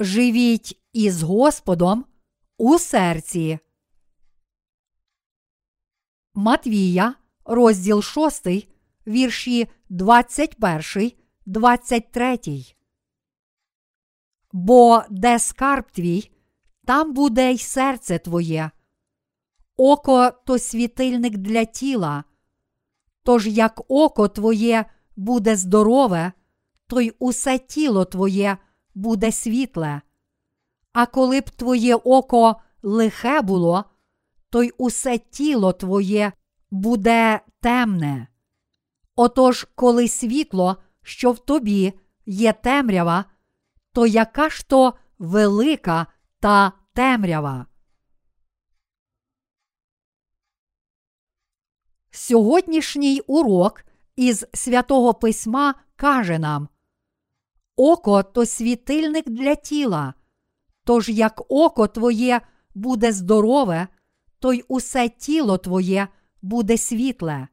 Живіть із Господом у серці. Матвія, розділ 6, вірші 21, 23. Бо де скарб твій, там буде й серце твоє. Око то світильник для тіла. Тож як око твоє буде здорове, то й усе тіло твоє буде світле. А коли б твоє око лихе було, то й усе тіло твоє буде темне. Отож, коли світло, що в тобі є темрява, то яка ж то велика та темрява? Сьогоднішній урок із святого письма каже нам: Око то світильник для тіла. Тож як око твоє буде здорове, то й усе тіло твоє буде світле.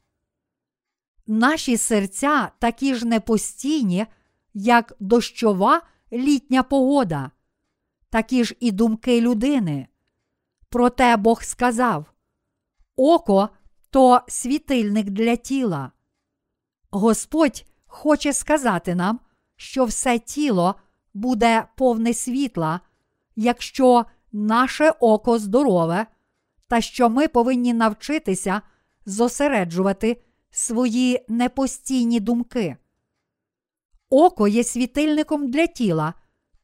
Наші серця такі ж непостійні, як дощова літня погода, такі ж і думки людини. Проте Бог сказав: Око то світильник для тіла. Господь хоче сказати нам, що все тіло буде повне світла, якщо наше око здорове, та що ми повинні навчитися зосереджувати свої непостійні думки. Око є світильником для тіла,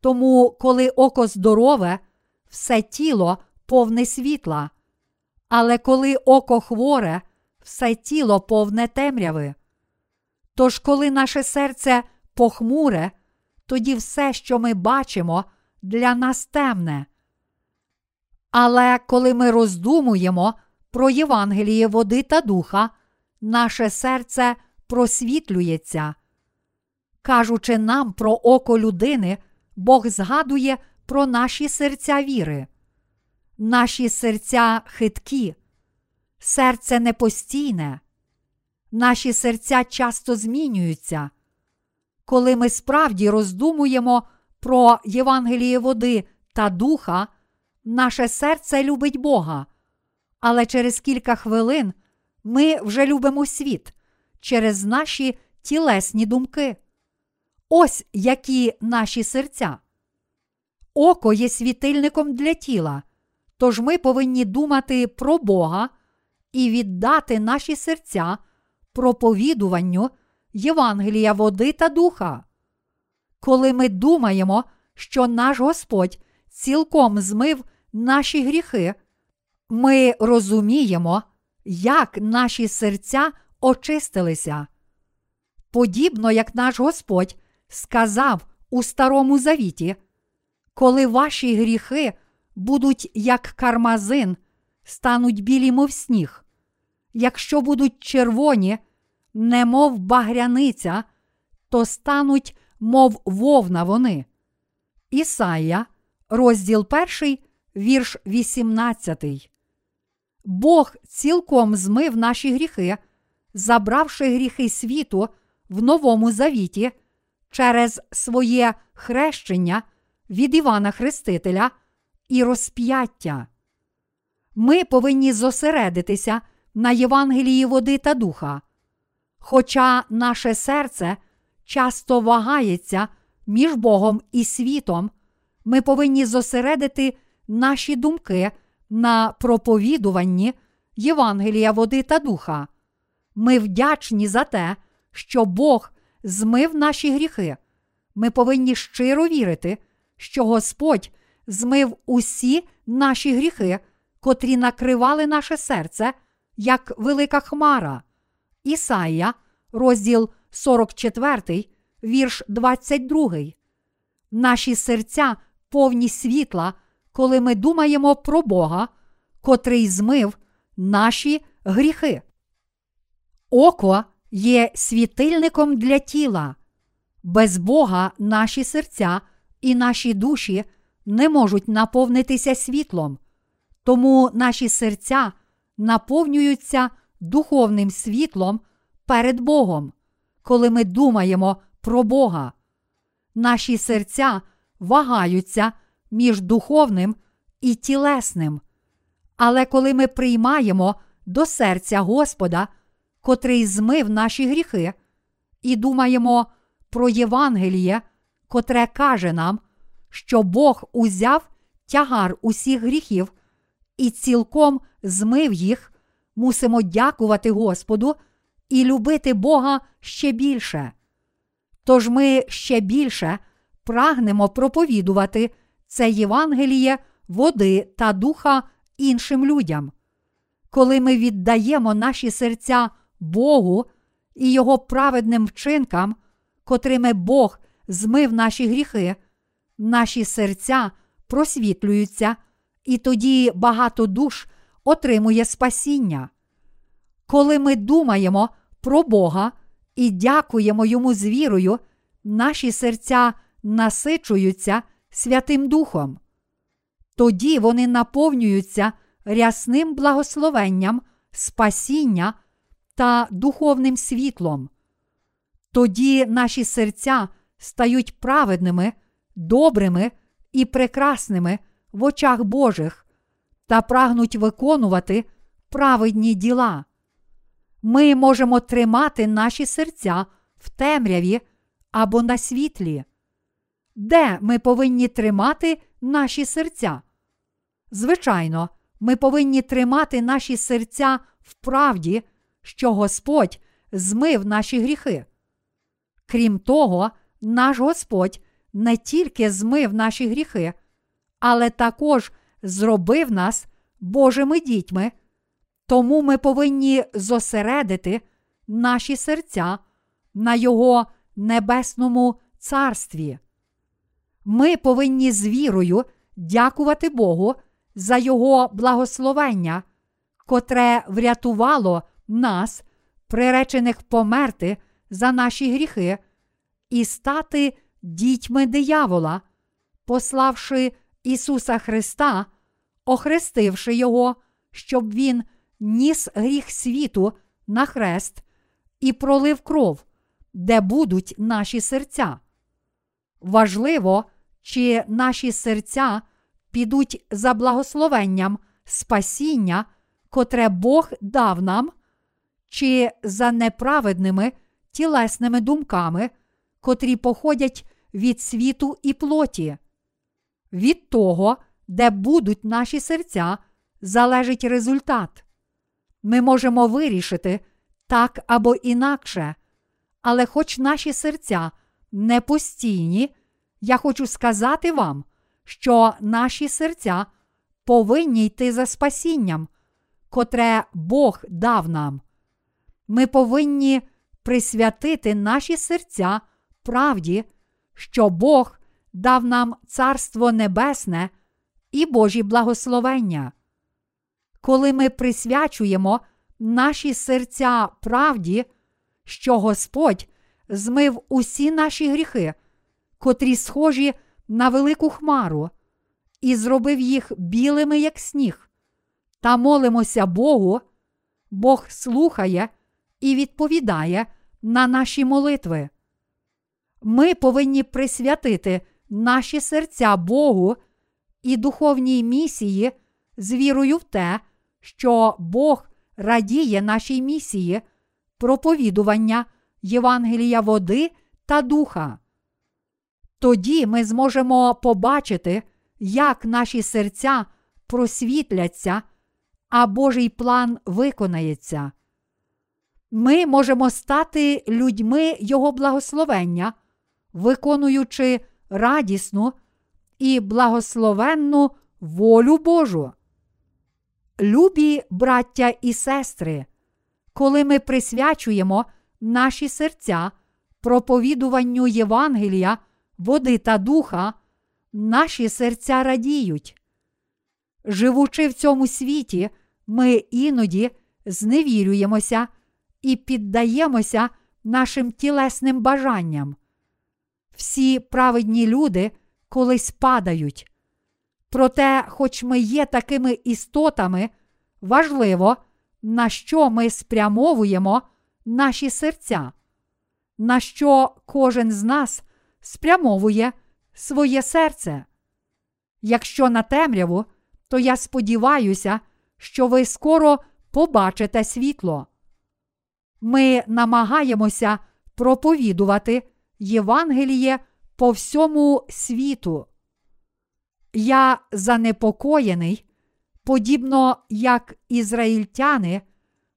тому, коли око здорове, все тіло повне світла, але коли око хворе, все тіло повне темряви. Тож, коли наше серце похмуре, тоді все, що ми бачимо, для нас темне. Але коли ми роздумуємо про Євангеліє води та духа, наше серце просвітлюється. Кажучи нам про око людини, Бог згадує про наші серця віри. Наші серця хиткі, серце непостійне, наші серця часто змінюються. Коли ми справді роздумуємо про Євангеліє води та духа, наше серце любить Бога, але через кілька хвилин ми вже любимо світ через наші тілесні думки. Ось які наші серця. Око є світильником для тіла, тож ми повинні думати про Бога і віддати наші серця проповідуванню Євангелія води та духа. Коли ми думаємо, що наш Господь цілком змив наші гріхи, ми розуміємо, як наші серця очистилися. Подібно як наш Господь сказав у Старому Завіті, коли ваші гріхи будуть як кармазин, стануть білі, мов сніг, якщо будуть червоні, немов багряниця, то стануть, мов вовна вони. Ісая, розділ 1, вірш 18. Бог цілком змив наші гріхи, забравши гріхи світу в Новому Завіті через своє хрещення від Івана Хрестителя і розп'яття. Ми повинні зосередитися на Євангелії води та духа. Хоча наше серце часто вагається між Богом і світом, ми повинні зосередити наші думки на проповідуванні Євангелія води та духа. Ми вдячні за те, що Бог змив наші гріхи. Ми повинні щиро вірити, що Господь змив усі наші гріхи, котрі накривали наше серце, як велика хмара. Ісая, розділ 44, вірш 22. Наші серця повні світла, коли ми думаємо про Бога, котрий змив наші гріхи. Око є світильником для тіла. Без Бога наші серця і наші душі не можуть наповнитися світлом, тому наші серця наповнюються духовним світлом перед Богом, коли ми думаємо про Бога. Наші серця вагаються між духовним і тілесним. Але коли ми приймаємо до серця Господа, котрий змив наші гріхи, і думаємо про Євангеліє, котре каже нам, що Бог узяв тягар усіх гріхів і цілком змив їх, мусимо дякувати Господу і любити Бога ще більше. Тож ми ще більше прагнемо проповідувати це Євангеліє води та духа іншим людям. Коли ми віддаємо наші серця Богу і Його праведним вчинкам, котрими Бог змив наші гріхи, наші серця просвітлюються, і тоді багато душ отримує спасіння. Коли ми думаємо про Бога і дякуємо Йому з вірою, наші серця насичуються Святим Духом. Тоді вони наповнюються рясним благословенням, спасіння та духовним світлом. Тоді наші серця стають праведними, добрими і прекрасними в очах Божих та прагнуть виконувати праведні діла. Ми можемо тримати наші серця в темряві або на світлі. Де ми повинні тримати наші серця? Звичайно, ми повинні тримати наші серця в правді, що Господь змив наші гріхи. Крім того, наш Господь не тільки змив наші гріхи, але також зробив нас Божими дітьми, тому ми повинні зосередити наші серця на Його небесному царстві. Ми повинні з вірою дякувати Богу за Його благословення, котре врятувало нас, приречених померти за наші гріхи, і стати дітьми диявола, пославши Ісуса Христа, охрестивши Його, щоб Він ніс гріх світу на хрест і пролив кров, де будуть наші серця. Важливо, чи наші серця підуть за благословенням спасіння, котре Бог дав нам, чи за неправедними тілесними думками, котрі походять від світу і плоті. Від того, де будуть наші серця, залежить результат. Ми можемо вирішити так або інакше, але хоч наші серця не постійні, я хочу сказати вам, що наші серця повинні йти за спасінням, котре Бог дав нам. Ми повинні присвятити наші серця правді, що Бог дав нам Царство Небесне і Божі благословення. Коли ми присвячуємо наші серця правді, що Господь змив усі наші гріхи, котрі схожі на велику хмару, і зробив їх білими, як сніг, та молимося Богу, Бог слухає і відповідає на наші молитви. Ми повинні присвятити наші серця Богу і духовній місії з вірою в те, що Бог радіє нашій місії, проповідування Євангелія води та духа. Тоді ми зможемо побачити, як наші серця просвітляться, а Божий план виконається. Ми можемо стати людьми Його благословення, виконуючи радісну і благословенну волю Божу. Любі браття і сестри, коли ми присвячуємо наші серця проповідуванню Євангелія, води та духа, наші серця радіють. Живучи в цьому світі, ми іноді зневірюємося і піддаємося нашим тілесним бажанням. Всі праведні люди колись падають. Проте, хоч ми є такими істотами, важливо, на що ми спрямовуємо наші серця, на що кожен з нас спрямовує своє серце. Якщо на темряву, то я сподіваюся, що ви скоро побачите світло. Ми намагаємося проповідувати Євангеліє по всьому світу. Я занепокоєний, подібно як ізраїльтяни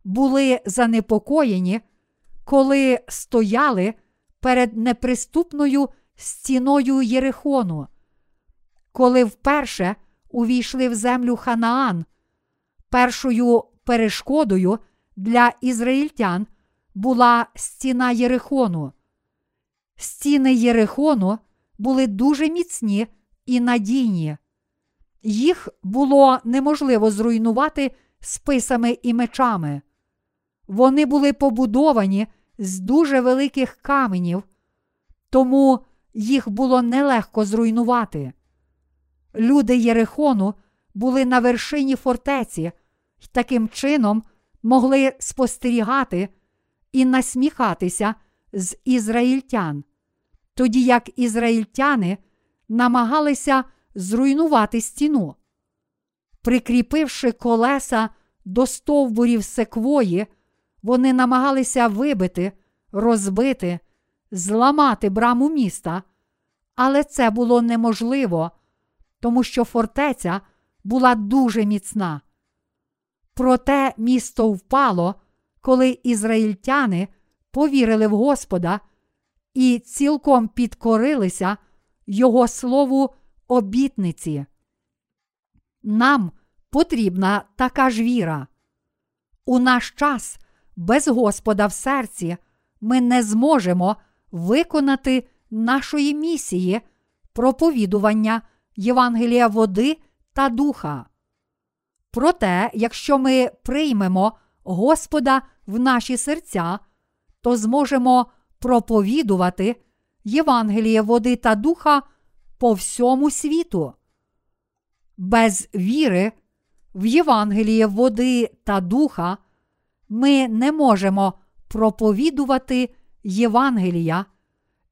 були занепокоєні, коли стояли перед неприступною стіною Єрихону, коли вперше увійшли в землю Ханаан. Першою перешкодою для ізраїльтян була стіна Єрихону. Стіни Єрихону були дуже міцні і надійні. Їх було неможливо зруйнувати списами і мечами. Вони були побудовані з дуже великих каменів, тому їх було нелегко зруйнувати. Люди Єрихону були на вершині фортеці і таким чином могли спостерігати і насміхатися з ізраїльтян, тоді як ізраїльтяни намагалися зруйнувати стіну. Прикріпивши колеса до стовбурів секвої, вони намагалися вибити, розбити, зламати браму міста, але це було неможливо, тому що фортеця була дуже міцна. Проте місто впало, коли ізраїльтяни повірили в Господа і цілком підкорилися Його слову обітниці. Нам потрібна така ж віра. У наш час без Господа в серці ми не зможемо виконати нашої місії проповідування Євангелія води та духа. Проте, якщо ми приймемо Господа в наші серця, то зможемо проповідувати Євангеліє води та духа по всьому світу. Без віри в Євангеліє води та духа ми не можемо проповідувати Євангелія,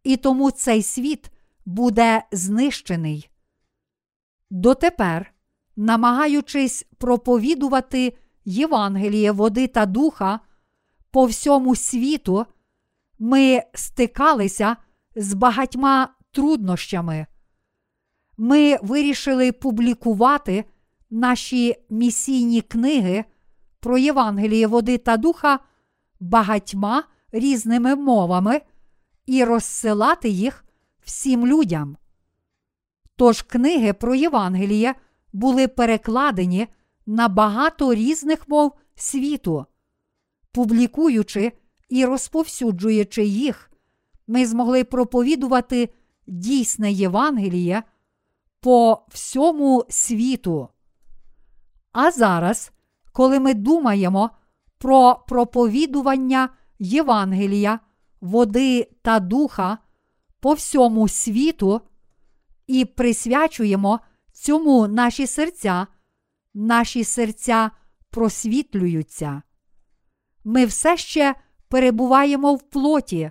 і тому цей світ буде знищений. Дотепер, намагаючись проповідувати Євангеліє води та духа по всьому світу, ми стикалися з багатьма труднощами. Ми вирішили публікувати наші місійні книги про Євангеліє води та духа багатьма різними мовами і розсилати їх всім людям. Тож книги про Євангеліє були перекладені на багато різних мов світу. Публікуючи і розповсюджуючи їх, ми змогли проповідувати дійсне Євангеліє по всьому світу. А зараз, коли ми думаємо про проповідування Євангелія, води та духа по всьому світу і присвячуємо цьому наші серця, наші серця просвітлюються. Ми все ще перебуваємо в плоті.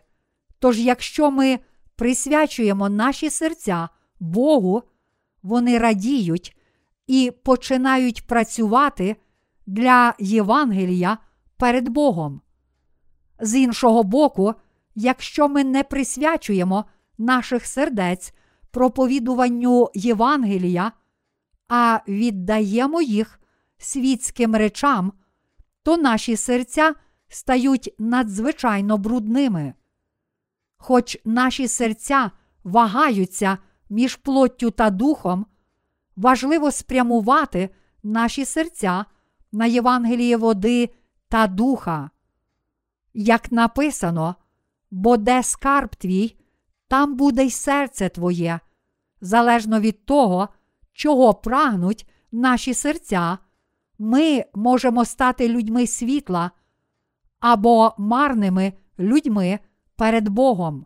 Тож, якщо ми присвячуємо наші серця Богу, вони радіють і починають працювати для Євангелія перед Богом. З іншого боку, якщо ми не присвячуємо наших сердець проповідуванню Євангелія, а віддаємо їх світським речам, то наші серця стають надзвичайно брудними. Хоч наші серця вагаються між плоттю та духом, важливо спрямувати наші серця на Євангеліє води та духа. Як написано, бо де скарб твій, там буде й серце твоє, залежно від того, чого прагнуть наші серця, ми можемо стати людьми світла або марними людьми перед Богом.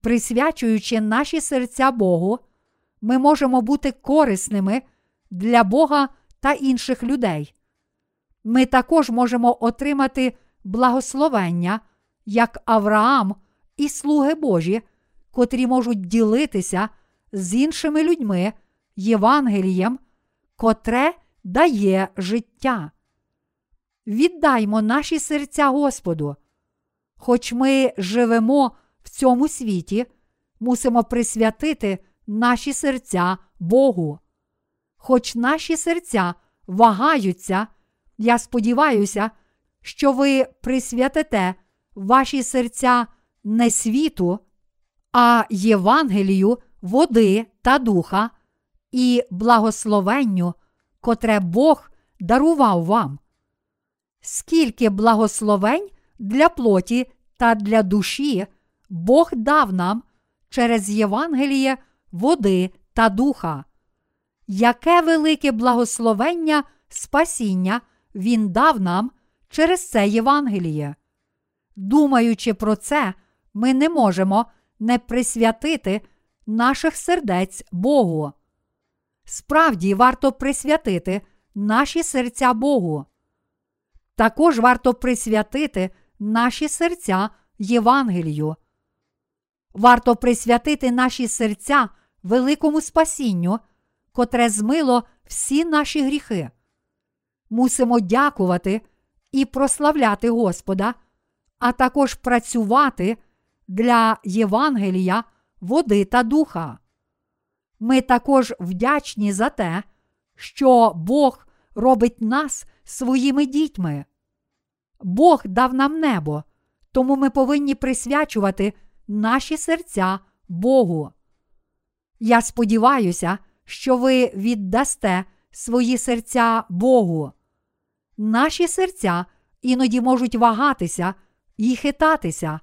Присвячуючи наші серця Богу, ми можемо бути корисними для Бога та інших людей. Ми також можемо отримати благословення, як Авраам і слуги Божі, котрі можуть ділитися з іншими людьми Євангелієм, котре дає життя. Віддаймо наші серця Господу. Хоч ми живемо в цьому світі, мусимо присвятити наші серця Богу. Хоч наші серця вагаються, я сподіваюся, що ви присвятите ваші серця не світу, а Євангелію, води та духа і благословенню, котре Бог дарував вам. Скільки благословень для плоті та для душі Бог дав нам через Євангеліє води та духа. Яке велике благословення спасіння Він дав нам через це Євангеліє. Думаючи про це, ми не можемо не присвятити наших сердець Богу. Справді варто присвятити наші серця Богу. Також варто присвятити наші серця Євангелію. Варто присвятити наші серця великому спасінню, котре змило всі наші гріхи. Мусимо дякувати і прославляти Господа, а також працювати для Євангелія, води та духа. Ми також вдячні за те, що Бог робить нас своїми дітьми. Бог дав нам небо, тому ми повинні присвячувати наші серця Богу. Я сподіваюся, що ви віддасте свої серця Богу. Наші серця іноді можуть вагатися і хитатися,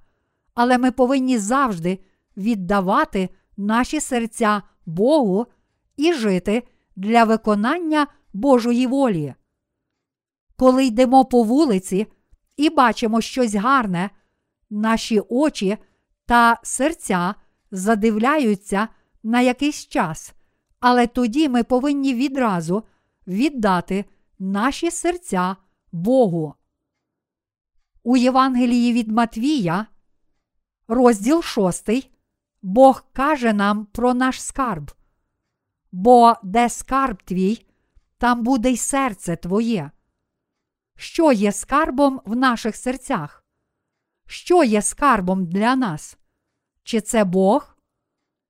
але ми повинні завжди віддавати наші серця Богу і жити для виконання Божої волі. Коли йдемо по вулиці і бачимо щось гарне, наші очі та серця задивляються на якийсь час, але тоді ми повинні відразу віддати наші серця Богу. У Євангелії від Матвія, розділ 6, Бог каже нам про наш скарб. Бо де скарб твій, там буде й серце твоє. Що є скарбом в наших серцях? Що є скарбом для нас? Чи це Бог?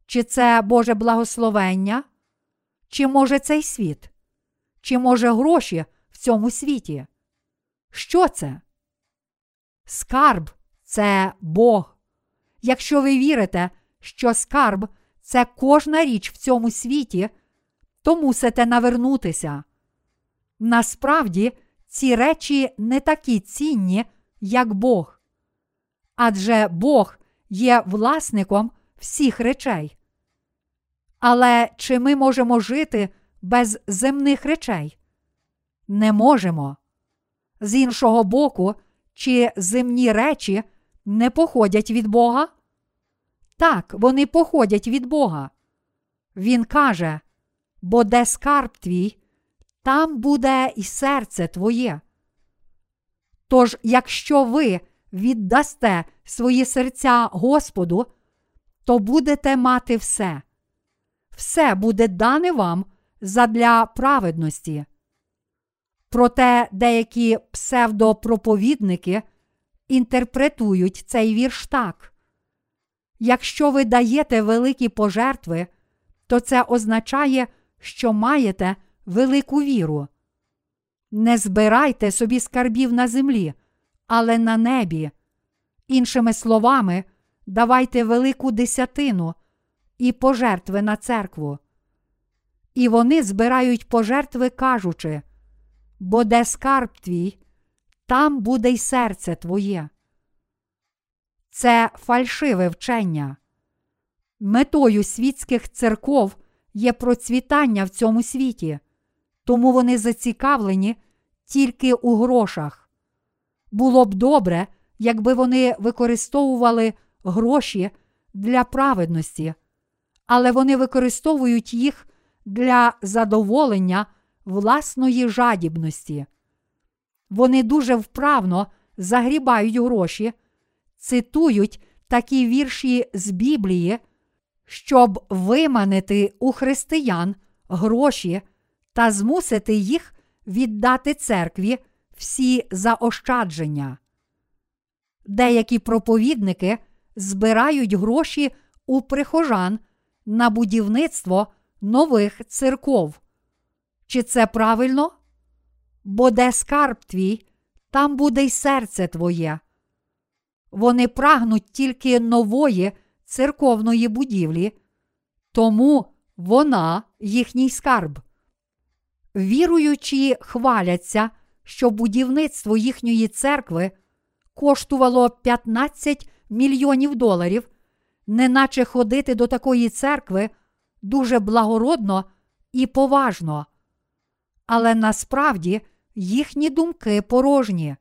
Чи це Боже благословення? Чи може цей світ? Чи може гроші в цьому світі? Що це? Скарб це Бог. Якщо ви вірите, що скарб це кожна річ в цьому світі, то мусите навернутися. Насправді, ці речі не такі цінні, як Бог. Адже Бог є власником всіх речей. Але чи ми можемо жити без земних речей? Не можемо. З іншого боку, чи земні речі не походять від Бога? Так, вони походять від Бога. Він каже: бо де скарб твій, там буде і серце твоє. Тож, якщо ви віддасте свої серця Господу, то будете мати все. Все буде дане вам задля праведності. Проте деякі псевдопроповідники інтерпретують цей вірш так. Якщо ви даєте великі пожертви, то це означає, що маєте велику віру. Не збирайте собі скарбів на землі, але на небі. Іншими словами, давайте велику десятину і пожертви на церкву. І вони збирають пожертви, кажучи, бо де скарб твій, там буде й серце твоє. Це фальшиве вчення. Метою світських церков є процвітання в цьому світі, тому вони зацікавлені тільки у грошах. Було б добре, якби вони використовували гроші для праведності, але вони використовують їх для задоволення власної жадібності. Вони дуже вправно загрібають гроші, цитують такі вірші з Біблії, щоб виманити у християн гроші та змусити їх віддати церкві всі заощадження. Деякі проповідники збирають гроші у прихожан на будівництво нових церков. Чи це правильно? Бо де скарб твій, там буде й серце твоє. Вони прагнуть тільки нової церковної будівлі, тому вона їхній скарб. Віруючі хваляться, що будівництво їхньої церкви коштувало 15 мільйонів доларів, неначе ходити до такої церкви дуже благородно і поважно. Але насправді їхні думки порожні,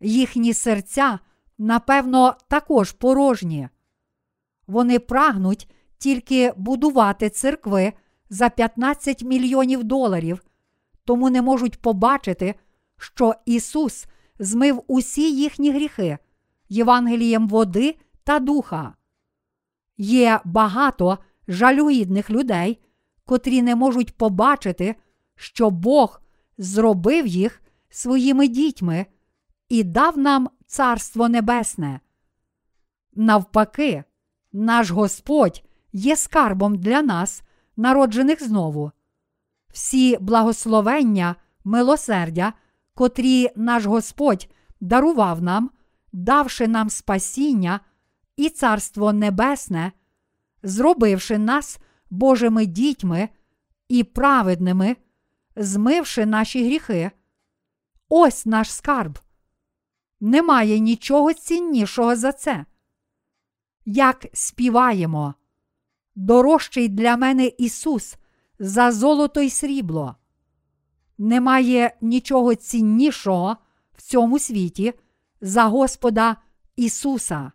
їхні серця, напевно, також порожні. Вони прагнуть тільки будувати церкви за 15 мільйонів доларів, тому не можуть побачити, що Ісус змив усі їхні гріхи Євангелієм води та духа. Є багато жалюгідних людей, котрі не можуть побачити, що Бог зробив їх своїми дітьми і дав нам Царство Небесне. Навпаки, наш Господь є скарбом для нас, народжених знову. Всі благословення, милосердя, котрі наш Господь дарував нам, давши нам спасіння і Царство Небесне, зробивши нас Божими дітьми і праведними, змивши наші гріхи. Ось наш скарб. Немає нічого ціннішого за це. Як співаємо, дорожчий для мене Ісус за золото й срібло. Немає нічого ціннішого в цьому світі за Господа Ісуса.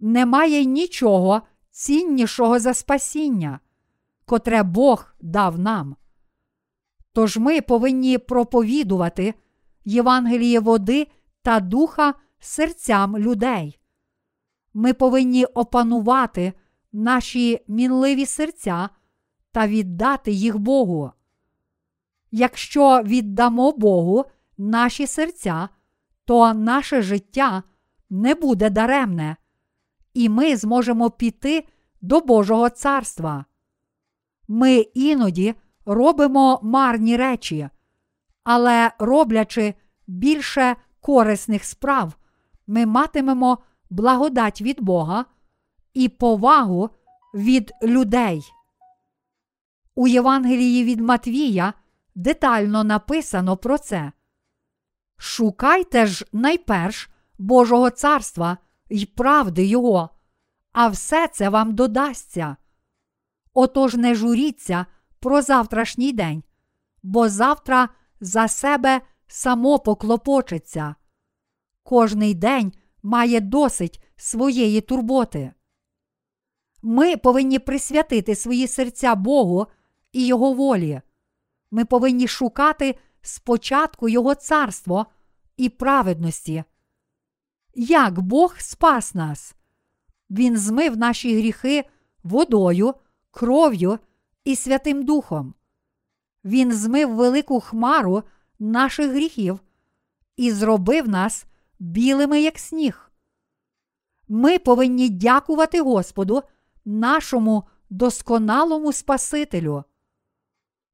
Немає нічого ціннішого за спасіння, котре Бог дав нам. Тож ми повинні проповідувати Євангеліє води та духа серцям людей. Ми повинні опанувати наші мінливі серця та віддати їх Богу. Якщо віддамо Богу наші серця, то наше життя не буде даремне, і ми зможемо піти до Божого царства. Ми іноді робимо марні речі, але роблячи більше корисних справ, ми матимемо благодать від Бога і повагу від людей. У Євангелії від Матвія детально написано про це. Шукайте ж найперш Божого царства й правди Його, а все це вам додасться. Отож не журіться про завтрашній день, бо завтра за себе само поклопочеться. Кожний день має досить своєї турботи. Ми повинні присвятити свої серця Богу і Його волі. Ми повинні шукати спочатку Його царство і праведності. Як Бог спас нас? Він змив наші гріхи водою, кров'ю і Святим Духом. Він змив велику хмару наших гріхів і зробив нас білими, як сніг. Ми повинні дякувати Господу, нашому досконалому Спасителю.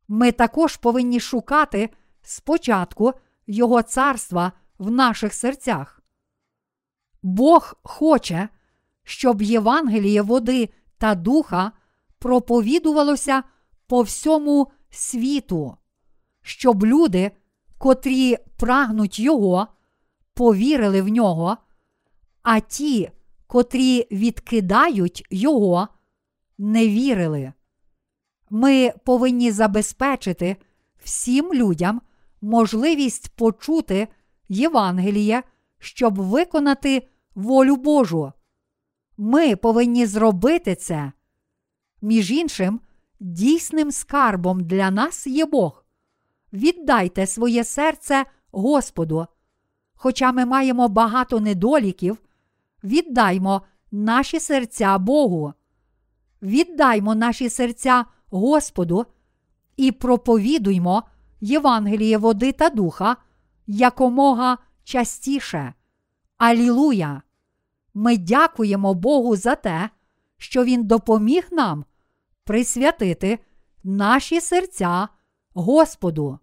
Ми також повинні шукати спочатку Його царства в наших серцях. Бог хоче, щоб Євангеліє води та духа проповідувалося по всьому світу, щоб люди, котрі прагнуть Його, повірили в нього, а ті, котрі відкидають Його, не вірили. Ми повинні забезпечити всім людям можливість почути Євангеліє, щоб виконати волю Божу. Ми повинні зробити це. Між іншим, дійсним скарбом для нас є Бог. Віддайте своє серце Господу. Хоча ми маємо багато недоліків, віддаймо наші серця Богу. віддаймо наші серця Господу і проповідуймо Євангеліє води та духа якомога частіше. Алілуя! Ми дякуємо Богу за те, що Він допоміг нам присвятити наші серця Господу.